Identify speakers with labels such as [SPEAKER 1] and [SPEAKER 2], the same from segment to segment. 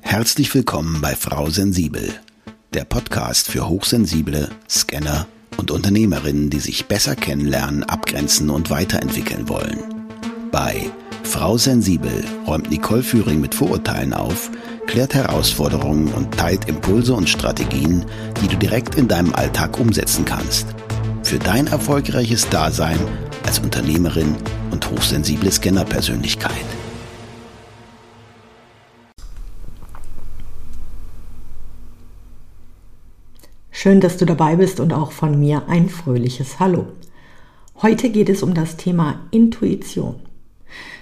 [SPEAKER 1] Herzlich willkommen bei Frau Sensibel, der Podcast für Hochsensible, Scanner und Unternehmerinnen, die sich besser kennenlernen, abgrenzen und weiterentwickeln wollen. Bei Frau Sensibel räumt Nicole Führing mit Vorurteilen auf, klärt Herausforderungen und teilt Impulse und Strategien, die du direkt in deinem Alltag umsetzen kannst. Für dein erfolgreiches Dasein als Unternehmerin und hochsensible Scannerpersönlichkeit.
[SPEAKER 2] Schön, dass du dabei bist und auch von mir ein fröhliches Hallo. Heute geht es um das Thema Intuition.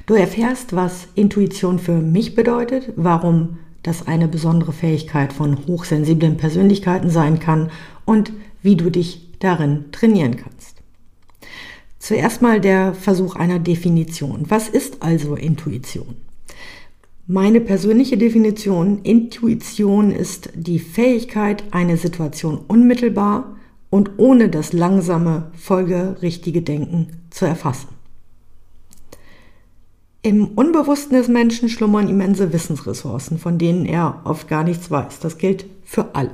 [SPEAKER 2] Du erfährst, was Intuition für mich bedeutet, warum das eine besondere Fähigkeit von hochsensiblen Persönlichkeiten sein kann und wie du dich darin trainieren kannst. Zuerst mal der Versuch einer Definition. Was ist also Intuition? Meine persönliche Definition, Intuition ist die Fähigkeit, eine Situation unmittelbar und ohne das langsame, folgerichtige Denken zu erfassen. Im Unbewussten des Menschen schlummern immense Wissensressourcen, von denen er oft gar nichts weiß. Das gilt für alle.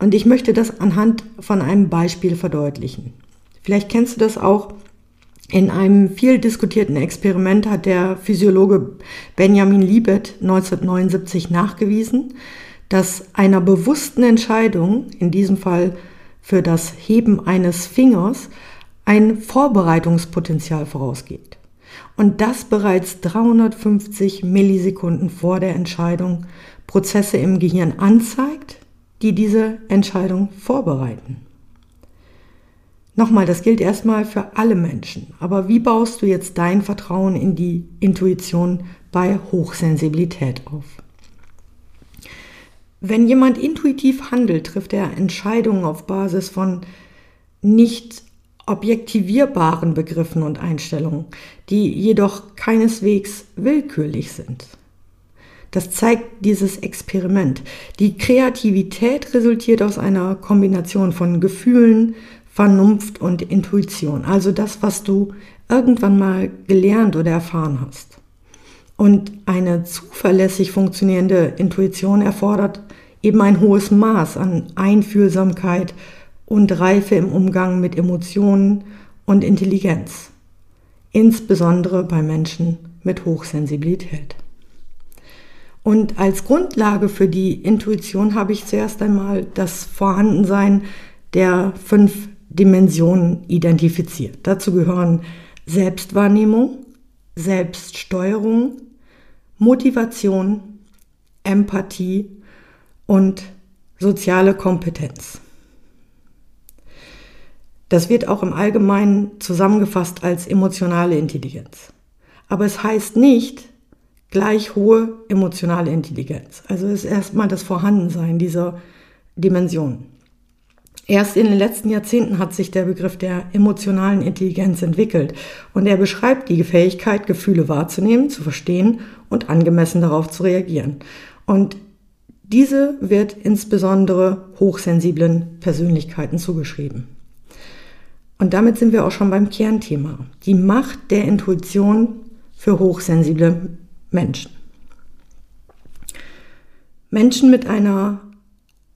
[SPEAKER 2] Und ich möchte das anhand von einem Beispiel verdeutlichen. Vielleicht kennst du das auch. In einem viel diskutierten Experiment hat der Physiologe Benjamin Libet 1979 nachgewiesen, dass einer bewussten Entscheidung, in diesem Fall für das Heben eines Fingers, ein Vorbereitungspotenzial vorausgeht. Und das bereits 350 Millisekunden vor der Entscheidung Prozesse im Gehirn anzeigt, die diese Entscheidung vorbereiten. Nochmal, das gilt erstmal für alle Menschen. Aber wie baust du jetzt dein Vertrauen in die Intuition bei Hochsensibilität auf? Wenn jemand intuitiv handelt, trifft er Entscheidungen auf Basis von nicht objektivierbaren Begriffen und Einstellungen, die jedoch keineswegs willkürlich sind. Das zeigt dieses Experiment. Die Kreativität resultiert aus einer Kombination von Gefühlen, Vernunft und Intuition. Also das, was du irgendwann mal gelernt oder erfahren hast. Und eine zuverlässig funktionierende Intuition erfordert eben ein hohes Maß an Einfühlsamkeit und Reife im Umgang mit Emotionen und Intelligenz. Insbesondere bei Menschen mit Hochsensibilität. Und als Grundlage für die Intuition habe ich zuerst einmal das Vorhandensein der fünf Dimensionen identifiziert. Dazu gehören Selbstwahrnehmung, Selbststeuerung, Motivation, Empathie und soziale Kompetenz. Das wird auch im Allgemeinen zusammengefasst als emotionale Intelligenz. Aber es heißt nicht, gleich hohe emotionale Intelligenz. Also ist erstmal das Vorhandensein dieser Dimension. Erst in den letzten Jahrzehnten hat sich der Begriff der emotionalen Intelligenz entwickelt und er beschreibt die Fähigkeit, Gefühle wahrzunehmen, zu verstehen und angemessen darauf zu reagieren. Und diese wird insbesondere hochsensiblen Persönlichkeiten zugeschrieben. Und damit sind wir auch schon beim Kernthema. Die Macht der Intuition für hochsensible Menschen. Menschen mit einer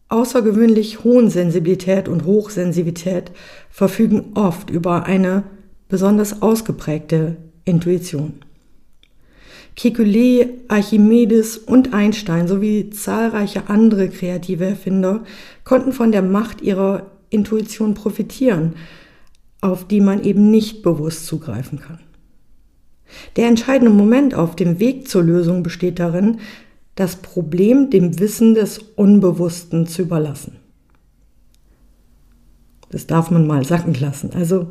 [SPEAKER 2] außergewöhnlich hohen Sensibilität und Hochsensibilität verfügen oft über eine besonders ausgeprägte Intuition. Kekulé, Archimedes und Einstein sowie zahlreiche andere kreative Erfinder konnten von der Macht ihrer Intuition profitieren, auf die man eben nicht bewusst zugreifen kann. Der entscheidende Moment auf dem Weg zur Lösung besteht darin, das Problem dem Wissen des Unbewussten zu überlassen. Das darf man mal sacken lassen. Also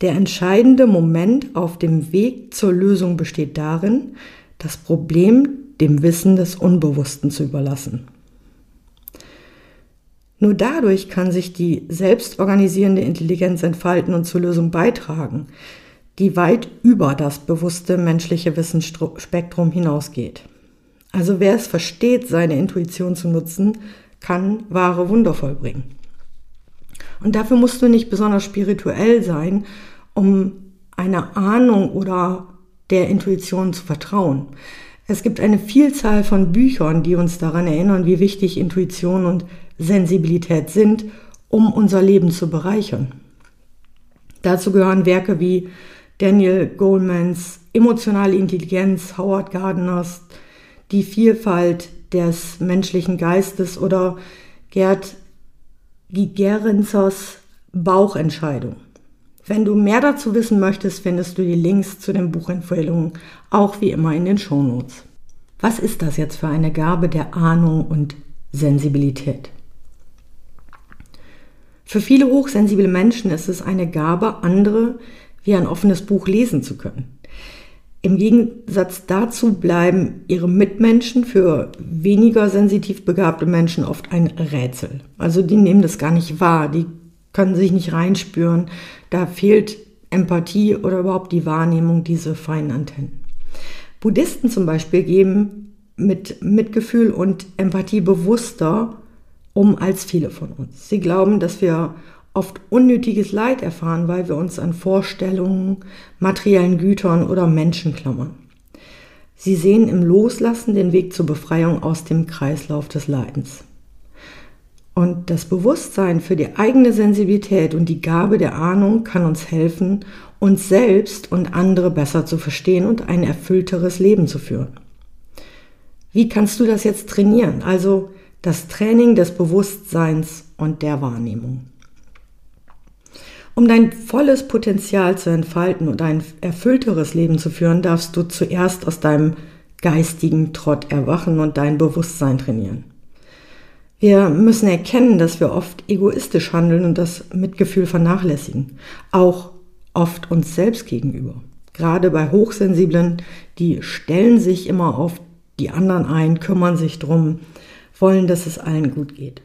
[SPEAKER 2] der entscheidende Moment auf dem Weg zur Lösung besteht darin, das Problem dem Wissen des Unbewussten zu überlassen. Nur dadurch kann sich die selbstorganisierende Intelligenz entfalten und zur Lösung beitragen, die weit über das bewusste menschliche Wissensspektrum hinausgeht. Also wer es versteht, seine Intuition zu nutzen, kann wahre Wunder vollbringen. Und dafür musst du nicht besonders spirituell sein, um eine Ahnung oder der Intuition zu vertrauen. Es gibt eine Vielzahl von Büchern, die uns daran erinnern, wie wichtig Intuition und Sensibilität sind, um unser Leben zu bereichern. Dazu gehören Werke wie Daniel Golemans Emotionale Intelligenz, Howard Gardners Die Vielfalt des menschlichen Geistes oder Gerd Gigerenzers Bauchentscheidung. Wenn du mehr dazu wissen möchtest, findest du die Links zu den Buchempfehlungen auch wie immer in den Shownotes. Was ist das jetzt für eine Gabe der Ahnung und Sensibilität? Für viele hochsensible Menschen ist es eine Gabe, andere wie ein offenes Buch lesen zu können. Im Gegensatz dazu bleiben ihre Mitmenschen für weniger sensitiv begabte Menschen oft ein Rätsel. Also die nehmen das gar nicht wahr, die können sich nicht reinspüren. Da fehlt Empathie oder überhaupt die Wahrnehmung, diese feinen Antennen. Buddhisten zum Beispiel geben mit Mitgefühl und Empathie bewusster um als viele von uns. Sie glauben, dass wir oft unnötiges Leid erfahren, weil wir uns an Vorstellungen, materiellen Gütern oder Menschen klammern. Sie sehen im Loslassen den Weg zur Befreiung aus dem Kreislauf des Leidens. Und das Bewusstsein für die eigene Sensibilität und die Gabe der Ahnung kann uns helfen, uns selbst und andere besser zu verstehen und ein erfüllteres Leben zu führen. Wie kannst du das jetzt trainieren? Also das Training des Bewusstseins und der Wahrnehmung. Um dein volles Potenzial zu entfalten und ein erfüllteres Leben zu führen, darfst du zuerst aus deinem geistigen Trott erwachen und dein Bewusstsein trainieren. Wir müssen erkennen, dass wir oft egoistisch handeln und das Mitgefühl vernachlässigen, auch oft uns selbst gegenüber. Gerade bei Hochsensiblen, die stellen sich immer auf die anderen ein, kümmern sich drum, wollen, dass es allen gut geht.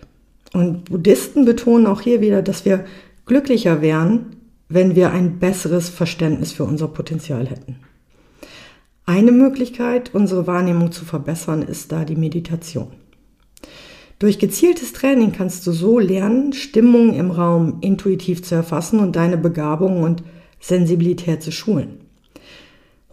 [SPEAKER 2] Und Buddhisten betonen auch hier wieder, dass wir glücklicher wären, wenn wir ein besseres Verständnis für unser Potenzial hätten. Eine Möglichkeit, unsere Wahrnehmung zu verbessern, ist da die Meditation. Durch gezieltes Training kannst du so lernen, Stimmungen im Raum intuitiv zu erfassen und deine Begabung und Sensibilität zu schulen.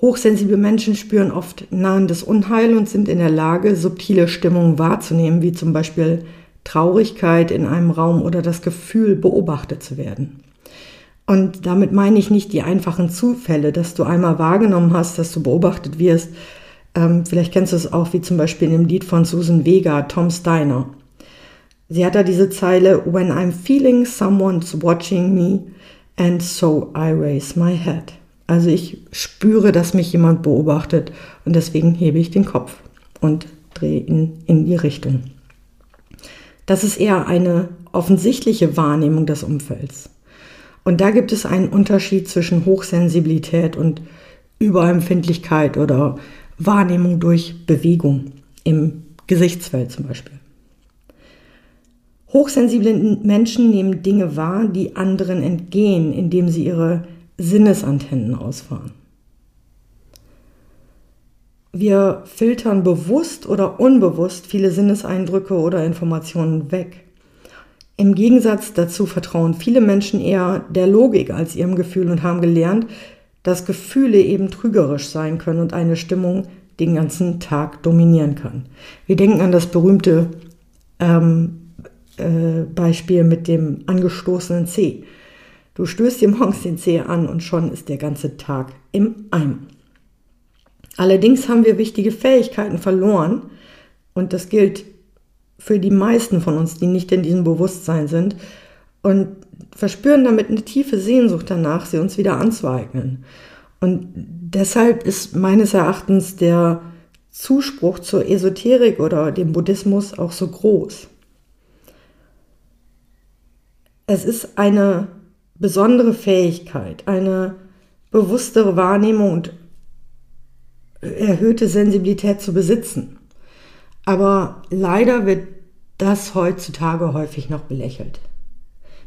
[SPEAKER 2] Hochsensible Menschen spüren oft nahendes Unheil und sind in der Lage, subtile Stimmungen wahrzunehmen, wie zum Beispiel Traurigkeit in einem Raum oder das Gefühl, beobachtet zu werden. Und damit meine ich nicht die einfachen Zufälle, dass du einmal wahrgenommen hast, dass du beobachtet wirst, ähm, vielleicht kennst du es auch wie zum Beispiel in dem Lied von Susan Vega, Tom Steiner. Sie hat da diese Zeile, When I'm feeling someone's watching me and so I raise my head. Also ich spüre, dass mich jemand beobachtet und deswegen hebe ich den Kopf und drehe ihn in die Richtung. Das ist eher eine offensichtliche Wahrnehmung des Umfelds. Und da gibt es einen Unterschied zwischen Hochsensibilität und Überempfindlichkeit oder Wahrnehmung durch Bewegung im Gesichtsfeld zum Beispiel. Hochsensible Menschen nehmen Dinge wahr, die anderen entgehen, indem sie ihre Sinnesantennen ausfahren. Wir filtern bewusst oder unbewusst viele Sinneseindrücke oder Informationen weg. Im Gegensatz dazu vertrauen viele Menschen eher der Logik als ihrem Gefühl und haben gelernt, dass Gefühle eben trügerisch sein können und eine Stimmung den ganzen Tag dominieren kann. Wir denken an das berühmte ähm, äh, Beispiel mit dem angestoßenen Zeh. Du stößt dir morgens den Zeh an und schon ist der ganze Tag im Eimer. Allerdings haben wir wichtige Fähigkeiten verloren und das gilt für die meisten von uns, die nicht in diesem Bewusstsein sind und verspüren damit eine tiefe Sehnsucht danach, sie uns wieder anzueignen. Und deshalb ist meines Erachtens der Zuspruch zur Esoterik oder dem Buddhismus auch so groß. Es ist eine besondere Fähigkeit, eine bewusstere Wahrnehmung und erhöhte Sensibilität zu besitzen. Aber leider wird das heutzutage häufig noch belächelt.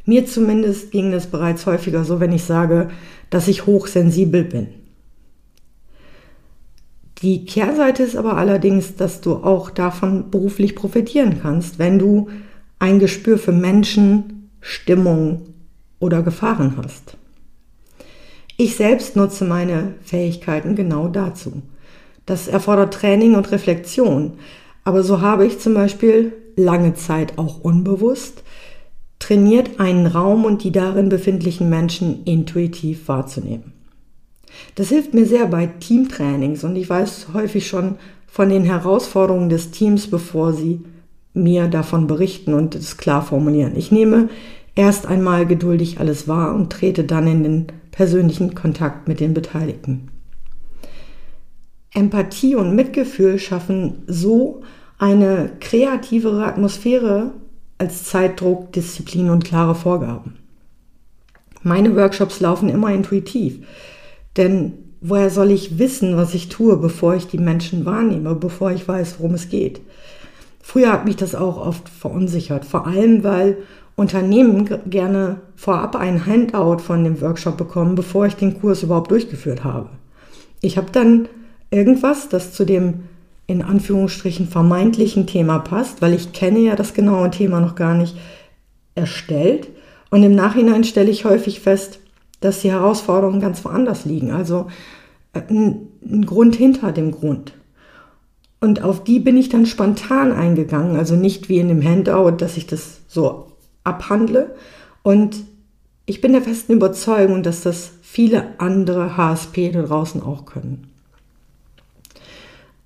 [SPEAKER 2] Mir zumindest ging es bereits häufiger so, wenn ich sage, dass ich hochsensibel bin. Die Kehrseite ist aber allerdings, dass du auch davon beruflich profitieren kannst, wenn du ein Gespür für Menschen, Stimmung oder Gefahren hast. Ich selbst nutze meine Fähigkeiten genau dazu. Das erfordert Training und Reflexion. Aber so habe ich zum Beispiel lange Zeit auch unbewusst trainiert, einen Raum und die darin befindlichen Menschen intuitiv wahrzunehmen. Das hilft mir sehr bei Teamtrainings und ich weiß häufig schon von den Herausforderungen des Teams, bevor sie mir davon berichten und es klar formulieren. Ich nehme erst einmal geduldig alles wahr und trete dann in den persönlichen Kontakt mit den Beteiligten. Empathie und Mitgefühl schaffen so eine kreativere Atmosphäre als Zeitdruck, Disziplin und klare Vorgaben. Meine Workshops laufen immer intuitiv, denn woher soll ich wissen, was ich tue, bevor ich die Menschen wahrnehme, bevor ich weiß, worum es geht? Früher hat mich das auch oft verunsichert, vor allem weil Unternehmen gerne vorab ein Handout von dem Workshop bekommen, bevor ich den Kurs überhaupt durchgeführt habe. Ich habe dann irgendwas, das zu dem in Anführungsstrichen vermeintlichen Thema passt, weil ich kenne ja das genaue Thema noch gar nicht erstellt. Und im Nachhinein stelle ich häufig fest, dass die Herausforderungen ganz woanders liegen. Also äh, ein, ein Grund hinter dem Grund. Und auf die bin ich dann spontan eingegangen, also nicht wie in dem Handout, dass ich das so abhandle. Und ich bin der festen Überzeugung, dass das viele andere HSP da draußen auch können.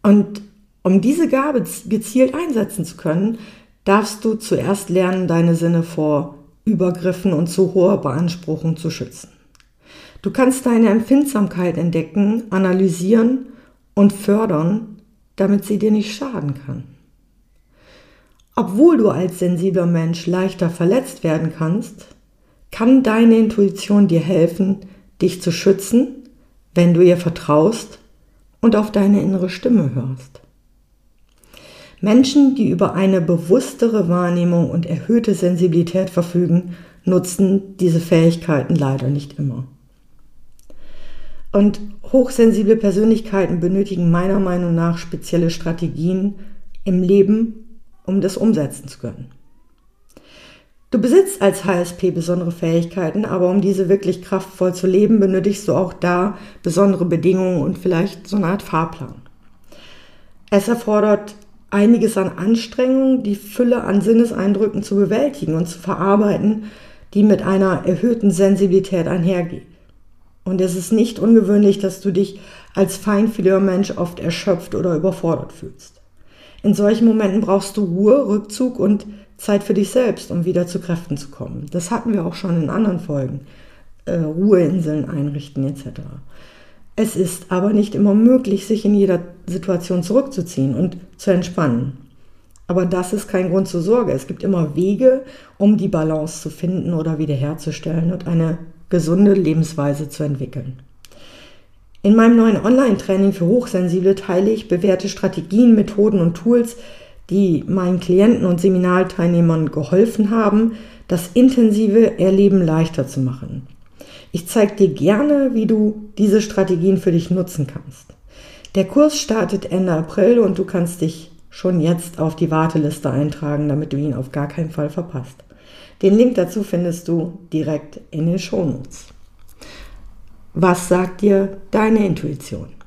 [SPEAKER 2] Und um diese Gabe gezielt einsetzen zu können, darfst du zuerst lernen, deine Sinne vor Übergriffen und zu hoher Beanspruchung zu schützen. Du kannst deine Empfindsamkeit entdecken, analysieren und fördern, damit sie dir nicht schaden kann. Obwohl du als sensibler Mensch leichter verletzt werden kannst, kann deine Intuition dir helfen, dich zu schützen, wenn du ihr vertraust und auf deine innere Stimme hörst. Menschen, die über eine bewusstere Wahrnehmung und erhöhte Sensibilität verfügen, nutzen diese Fähigkeiten leider nicht immer. Und hochsensible Persönlichkeiten benötigen meiner Meinung nach spezielle Strategien im Leben, um das umsetzen zu können. Du besitzt als HSP besondere Fähigkeiten, aber um diese wirklich kraftvoll zu leben, benötigst du auch da besondere Bedingungen und vielleicht so eine Art Fahrplan. Es erfordert einiges an Anstrengung, die Fülle an Sinneseindrücken zu bewältigen und zu verarbeiten, die mit einer erhöhten Sensibilität einhergeht. Und es ist nicht ungewöhnlich, dass du dich als feinfühliger Mensch oft erschöpft oder überfordert fühlst. In solchen Momenten brauchst du Ruhe, Rückzug und Zeit für dich selbst, um wieder zu Kräften zu kommen. Das hatten wir auch schon in anderen Folgen. Äh, Ruheinseln einrichten etc. Es ist aber nicht immer möglich, sich in jeder Situation zurückzuziehen und zu entspannen. Aber das ist kein Grund zur Sorge. Es gibt immer Wege, um die Balance zu finden oder wiederherzustellen und eine gesunde Lebensweise zu entwickeln. In meinem neuen Online-Training für Hochsensible teile ich bewährte Strategien, Methoden und Tools, die meinen Klienten und Seminarteilnehmern geholfen haben, das intensive Erleben leichter zu machen. Ich zeige dir gerne, wie du diese Strategien für dich nutzen kannst. Der Kurs startet Ende April und du kannst dich schon jetzt auf die Warteliste eintragen, damit du ihn auf gar keinen Fall verpasst. Den Link dazu findest du direkt in den Shownotes. Was sagt dir deine Intuition?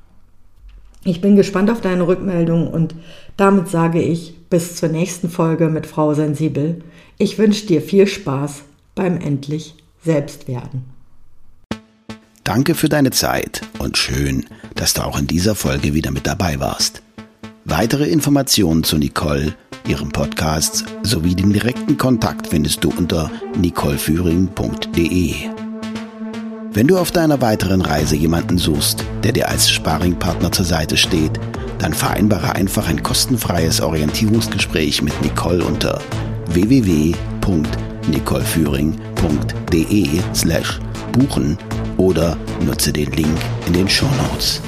[SPEAKER 2] Ich bin gespannt auf deine Rückmeldung und damit sage ich bis zur nächsten Folge mit Frau Sensibel. Ich wünsche dir viel Spaß beim endlich Selbstwerden.
[SPEAKER 1] Danke für deine Zeit und schön, dass du auch in dieser Folge wieder mit dabei warst. Weitere Informationen zu Nicole, ihrem Podcast sowie den direkten Kontakt findest du unter nicoleführing.de. Wenn du auf deiner weiteren Reise jemanden suchst, der dir als Sparringpartner zur Seite steht, dann vereinbare einfach ein kostenfreies Orientierungsgespräch mit Nicole unter www.nicoleführing.de slash buchen oder nutze den Link in den Show Notes.